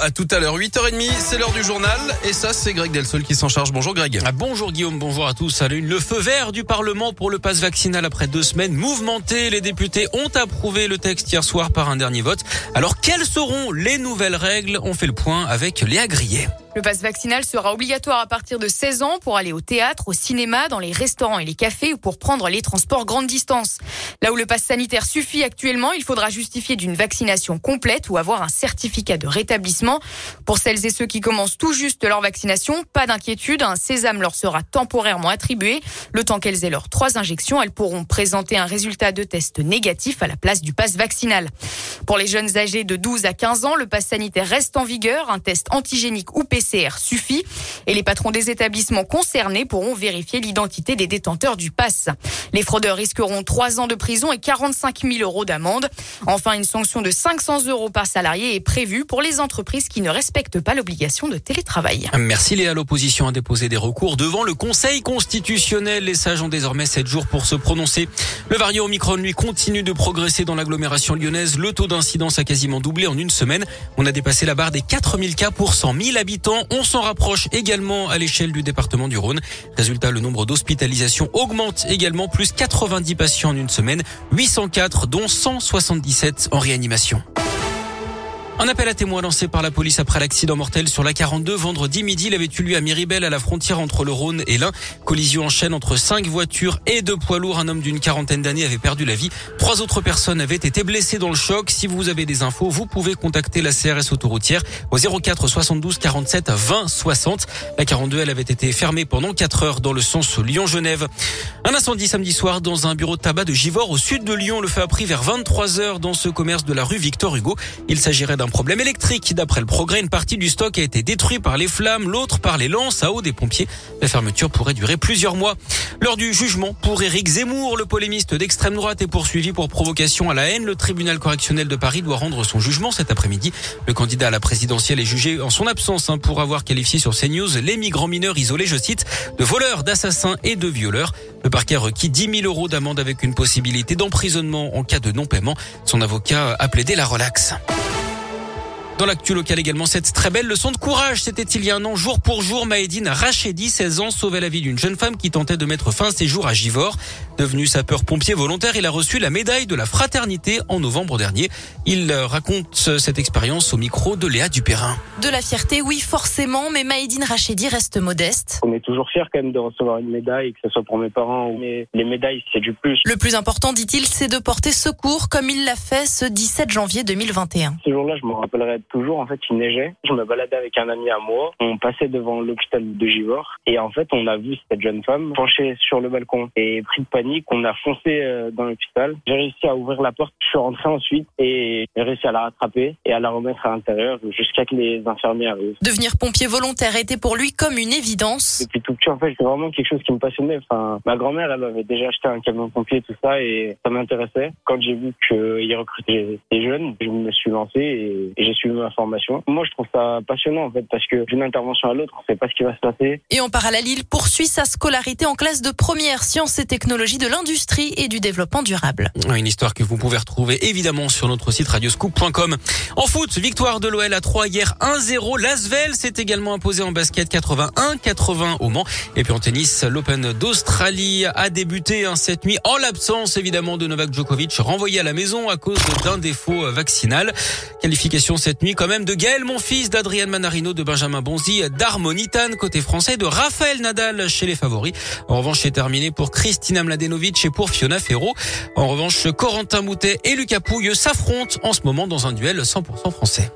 À tout à l'heure, 8h30, c'est l'heure du journal. Et ça, c'est Greg Delsol qui s'en charge. Bonjour Greg. Ah, bonjour Guillaume, bonjour à tous. Salut. Le feu vert du Parlement pour le passe vaccinal après deux semaines mouvementées. Les députés ont approuvé le texte hier soir par un dernier vote. Alors, quelles seront les nouvelles règles? On fait le point avec Léa Grillet. Le passe vaccinal sera obligatoire à partir de 16 ans pour aller au théâtre, au cinéma, dans les restaurants et les cafés ou pour prendre les transports grande distance. Là où le passe sanitaire suffit actuellement, il faudra justifier d'une vaccination complète ou avoir un certificat de rétablissement. Pour celles et ceux qui commencent tout juste leur vaccination, pas d'inquiétude, un sésame leur sera temporairement attribué. Le temps qu'elles aient leurs trois injections, elles pourront présenter un résultat de test négatif à la place du passe vaccinal. Pour les jeunes âgés de 12 à 15 ans, le passe sanitaire reste en vigueur. Un test antigénique ou PCR suffit et les patrons des établissements concernés pourront vérifier l'identité des détenteurs du pass. Les fraudeurs risqueront 3 ans de prison et 45 000 euros d'amende. Enfin, une sanction de 500 euros par salarié est prévue pour les entreprises qui ne respectent pas l'obligation de télétravail. Merci Léa. L'opposition a déposé des recours devant le Conseil constitutionnel. Les sages ont désormais 7 jours pour se prononcer. Le variant Omicron, lui, continue de progresser dans l'agglomération lyonnaise. Le taux d'incidence a quasiment doublé en une semaine. On a dépassé la barre des 4000 cas pour 100 000 habitants. On s'en rapproche également à l'échelle du département du Rhône. Résultat, le nombre d'hospitalisations augmente également, plus 90 patients en une semaine, 804 dont 177 en réanimation. Un appel à témoins lancé par la police après l'accident mortel sur la 42 vendredi midi. Il avait eu lieu à Miribel à la frontière entre le Rhône et l'Ain. Collision en chaîne entre cinq voitures et deux poids lourds. Un homme d'une quarantaine d'années avait perdu la vie. Trois autres personnes avaient été blessées dans le choc. Si vous avez des infos, vous pouvez contacter la CRS autoroutière au 04 72 47 20 60. La 42, elle avait été fermée pendant 4 heures dans le sens Lyon-Genève. Un incendie samedi soir dans un bureau de tabac de Givors au sud de Lyon. Le feu a pris vers 23 heures dans ce commerce de la rue Victor Hugo. Il s'agirait d'un problème électrique. D'après le progrès, une partie du stock a été détruite par les flammes, l'autre par les lances à eau des pompiers. La fermeture pourrait durer plusieurs mois. Lors du jugement pour Éric Zemmour, le polémiste d'extrême droite est poursuivi pour provocation à la haine. Le tribunal correctionnel de Paris doit rendre son jugement cet après-midi. Le candidat à la présidentielle est jugé en son absence hein, pour avoir qualifié sur CNews les migrants mineurs isolés, je cite, de voleurs, d'assassins et de violeurs. Le parquet a requis 10 000 euros d'amende avec une possibilité d'emprisonnement en cas de non-paiement. Son avocat a plaidé la relaxe. Dans l'actu local également, cette très belle leçon de courage. C'était il y a un an, jour pour jour, Maïdine Rachedi, 16 ans, sauvait la vie d'une jeune femme qui tentait de mettre fin à ses jours à Givor. Devenu sapeur-pompier volontaire, il a reçu la médaille de la fraternité en novembre dernier. Il raconte cette expérience au micro de Léa Dupérin. De la fierté, oui, forcément, mais Maïdine Rachedi reste modeste. On est toujours fier quand même de recevoir une médaille, que ce soit pour mes parents ou mes... les médailles, c'est du plus. Le plus important, dit-il, c'est de porter secours comme il l'a fait ce 17 janvier 2021. Ce jour-là, je me rappellerai toujours, en fait, il neigeait. Je me baladais avec un ami à moi. On passait devant l'hôpital de Givor. Et en fait, on a vu cette jeune femme penchée sur le balcon. Et pris de panique, on a foncé euh, dans l'hôpital. J'ai réussi à ouvrir la porte. Je suis rentré ensuite et j'ai réussi à la rattraper et à la remettre à l'intérieur jusqu'à que les infirmiers arrivent. Devenir pompier volontaire était pour lui comme une évidence. Depuis tout petit, en fait, c'est vraiment quelque chose qui me passionnait. Enfin, ma grand-mère, elle avait déjà acheté un camion pompier, tout ça, et ça m'intéressait. Quand j'ai vu qu'il recrutait des jeunes, je me suis lancé et, et j'ai suivi ma formation moi, je trouve ça passionnant, en fait, parce que d'une intervention à l'autre, on ne sait pas ce qui va se passer. Et en parallèle, il poursuit sa scolarité en classe de première sciences et technologies de l'industrie et du développement durable. Une histoire que vous pouvez retrouver évidemment sur notre site radioscoop.com. En foot, victoire de l'OL à 3 hier 1-0. L'Asvel s'est également imposé en basket 81-80 au Mans. Et puis en tennis, l'Open d'Australie a débuté hein, cette nuit en l'absence évidemment de Novak Djokovic renvoyé à la maison à cause d'un défaut vaccinal. Qualification cette nuit quand même de Gaël Monfils, d'Adrien Manarino, de Benjamin Bonzi, d'Armonitan côté français, de Raphaël Nadal chez les favoris. En revanche, c'est terminé pour Christina Mladenovic et pour Fiona Ferro. En revanche, Corentin Moutet et Lucas Pouille s'affrontent en ce moment dans un duel 100% français.